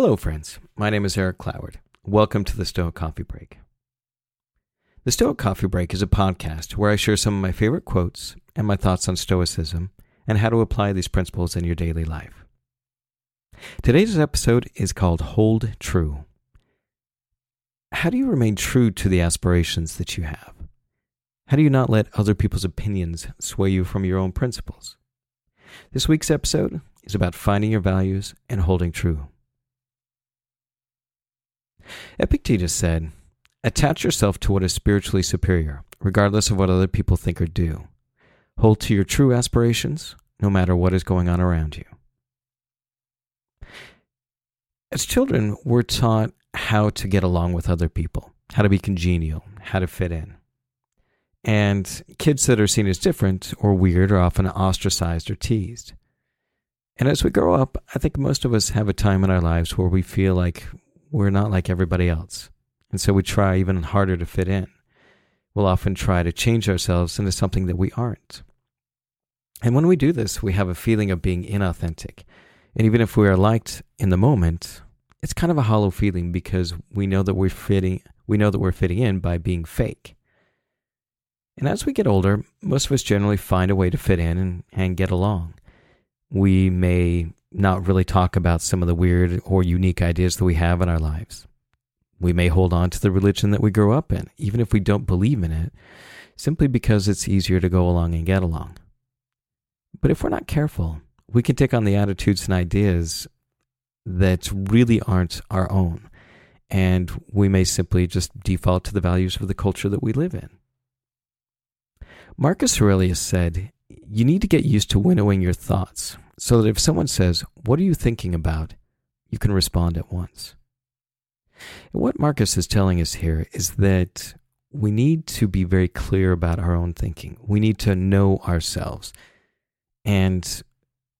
Hello, friends. My name is Eric Cloward. Welcome to the Stoic Coffee Break. The Stoic Coffee Break is a podcast where I share some of my favorite quotes and my thoughts on Stoicism and how to apply these principles in your daily life. Today's episode is called Hold True. How do you remain true to the aspirations that you have? How do you not let other people's opinions sway you from your own principles? This week's episode is about finding your values and holding true. Epictetus said, Attach yourself to what is spiritually superior, regardless of what other people think or do. Hold to your true aspirations, no matter what is going on around you. As children, we're taught how to get along with other people, how to be congenial, how to fit in. And kids that are seen as different or weird are often ostracized or teased. And as we grow up, I think most of us have a time in our lives where we feel like we're not like everybody else. And so we try even harder to fit in. We'll often try to change ourselves into something that we aren't. And when we do this, we have a feeling of being inauthentic. And even if we are liked in the moment, it's kind of a hollow feeling because we know that we're fitting we know that we're fitting in by being fake. And as we get older, most of us generally find a way to fit in and, and get along. We may not really talk about some of the weird or unique ideas that we have in our lives. We may hold on to the religion that we grew up in, even if we don't believe in it, simply because it's easier to go along and get along. But if we're not careful, we can take on the attitudes and ideas that really aren't our own, and we may simply just default to the values of the culture that we live in. Marcus Aurelius said, You need to get used to winnowing your thoughts so that if someone says, What are you thinking about? you can respond at once. What Marcus is telling us here is that we need to be very clear about our own thinking. We need to know ourselves. And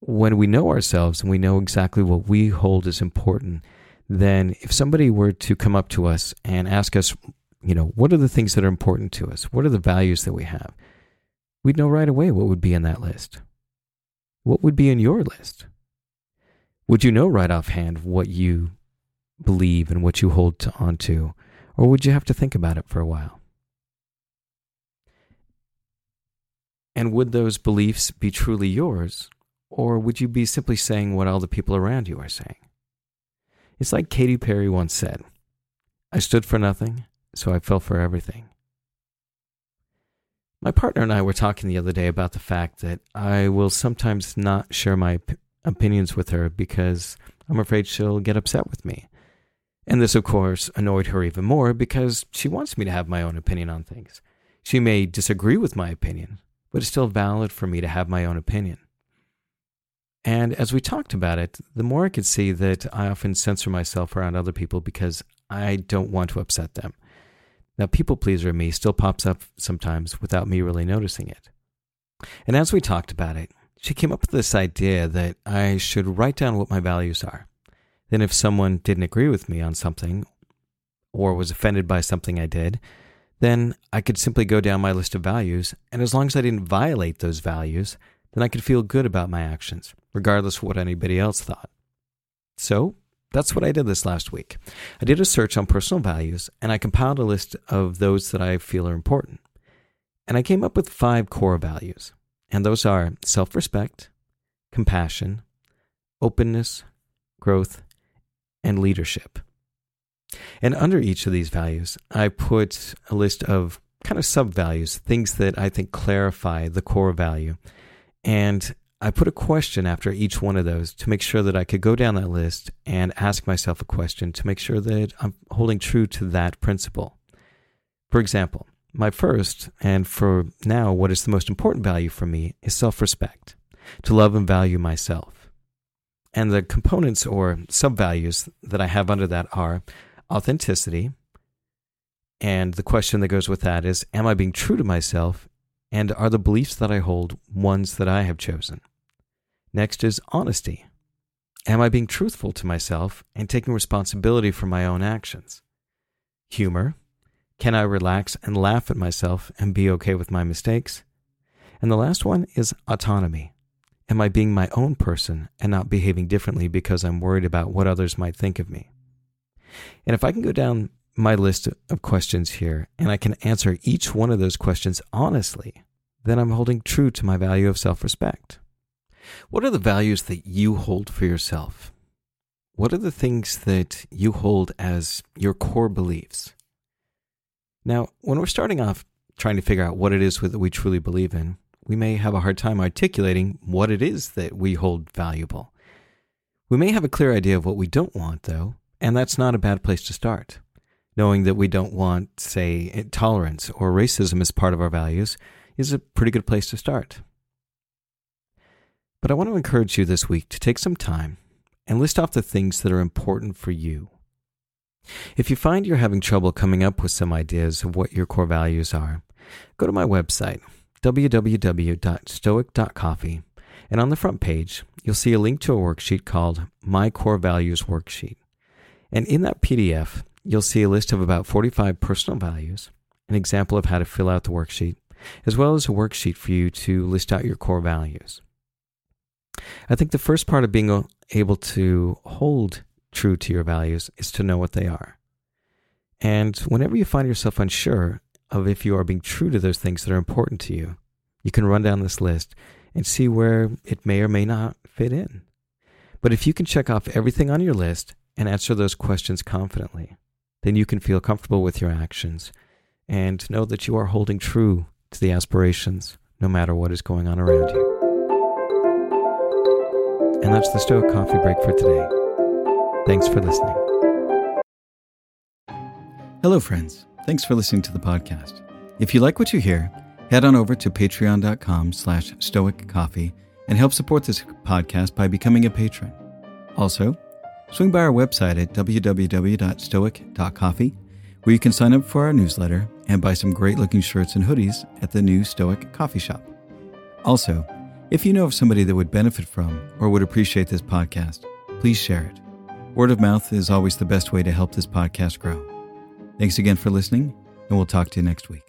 when we know ourselves and we know exactly what we hold as important, then if somebody were to come up to us and ask us, you know, what are the things that are important to us? What are the values that we have? We'd know right away what would be in that list what would be in your list? Would you know right offhand what you believe and what you hold to, on to, or would you have to think about it for a while? And would those beliefs be truly yours, or would you be simply saying what all the people around you are saying? It's like Katy Perry once said I stood for nothing, so I fell for everything. My partner and I were talking the other day about the fact that I will sometimes not share my p- opinions with her because I'm afraid she'll get upset with me. And this, of course, annoyed her even more because she wants me to have my own opinion on things. She may disagree with my opinion, but it's still valid for me to have my own opinion. And as we talked about it, the more I could see that I often censor myself around other people because I don't want to upset them. Now, people pleaser me still pops up sometimes without me really noticing it. And as we talked about it, she came up with this idea that I should write down what my values are. Then, if someone didn't agree with me on something or was offended by something I did, then I could simply go down my list of values, and as long as I didn't violate those values, then I could feel good about my actions, regardless of what anybody else thought. So that's what I did this last week. I did a search on personal values and I compiled a list of those that I feel are important. And I came up with five core values. And those are self respect, compassion, openness, growth, and leadership. And under each of these values, I put a list of kind of sub values, things that I think clarify the core value. And I put a question after each one of those to make sure that I could go down that list and ask myself a question to make sure that I'm holding true to that principle. For example, my first, and for now, what is the most important value for me is self respect, to love and value myself. And the components or sub values that I have under that are authenticity. And the question that goes with that is Am I being true to myself and are the beliefs that I hold ones that I have chosen? Next is honesty. Am I being truthful to myself and taking responsibility for my own actions? Humor. Can I relax and laugh at myself and be okay with my mistakes? And the last one is autonomy. Am I being my own person and not behaving differently because I'm worried about what others might think of me? And if I can go down my list of questions here and I can answer each one of those questions honestly, then I'm holding true to my value of self respect. What are the values that you hold for yourself? What are the things that you hold as your core beliefs? Now, when we're starting off trying to figure out what it is that we truly believe in, we may have a hard time articulating what it is that we hold valuable. We may have a clear idea of what we don't want, though, and that's not a bad place to start. Knowing that we don't want, say, tolerance or racism as part of our values is a pretty good place to start. But I want to encourage you this week to take some time and list off the things that are important for you. If you find you're having trouble coming up with some ideas of what your core values are, go to my website, www.stoic.coffee, and on the front page, you'll see a link to a worksheet called My Core Values Worksheet. And in that PDF, you'll see a list of about 45 personal values, an example of how to fill out the worksheet, as well as a worksheet for you to list out your core values. I think the first part of being able to hold true to your values is to know what they are. And whenever you find yourself unsure of if you are being true to those things that are important to you, you can run down this list and see where it may or may not fit in. But if you can check off everything on your list and answer those questions confidently, then you can feel comfortable with your actions and know that you are holding true to the aspirations no matter what is going on around you. And that's the Stoic Coffee Break for today. Thanks for listening. Hello, friends. Thanks for listening to the podcast. If you like what you hear, head on over to patreon.com slash stoiccoffee and help support this podcast by becoming a patron. Also, swing by our website at www.stoic.coffee, where you can sign up for our newsletter and buy some great looking shirts and hoodies at the new Stoic Coffee Shop. Also, if you know of somebody that would benefit from or would appreciate this podcast, please share it. Word of mouth is always the best way to help this podcast grow. Thanks again for listening, and we'll talk to you next week.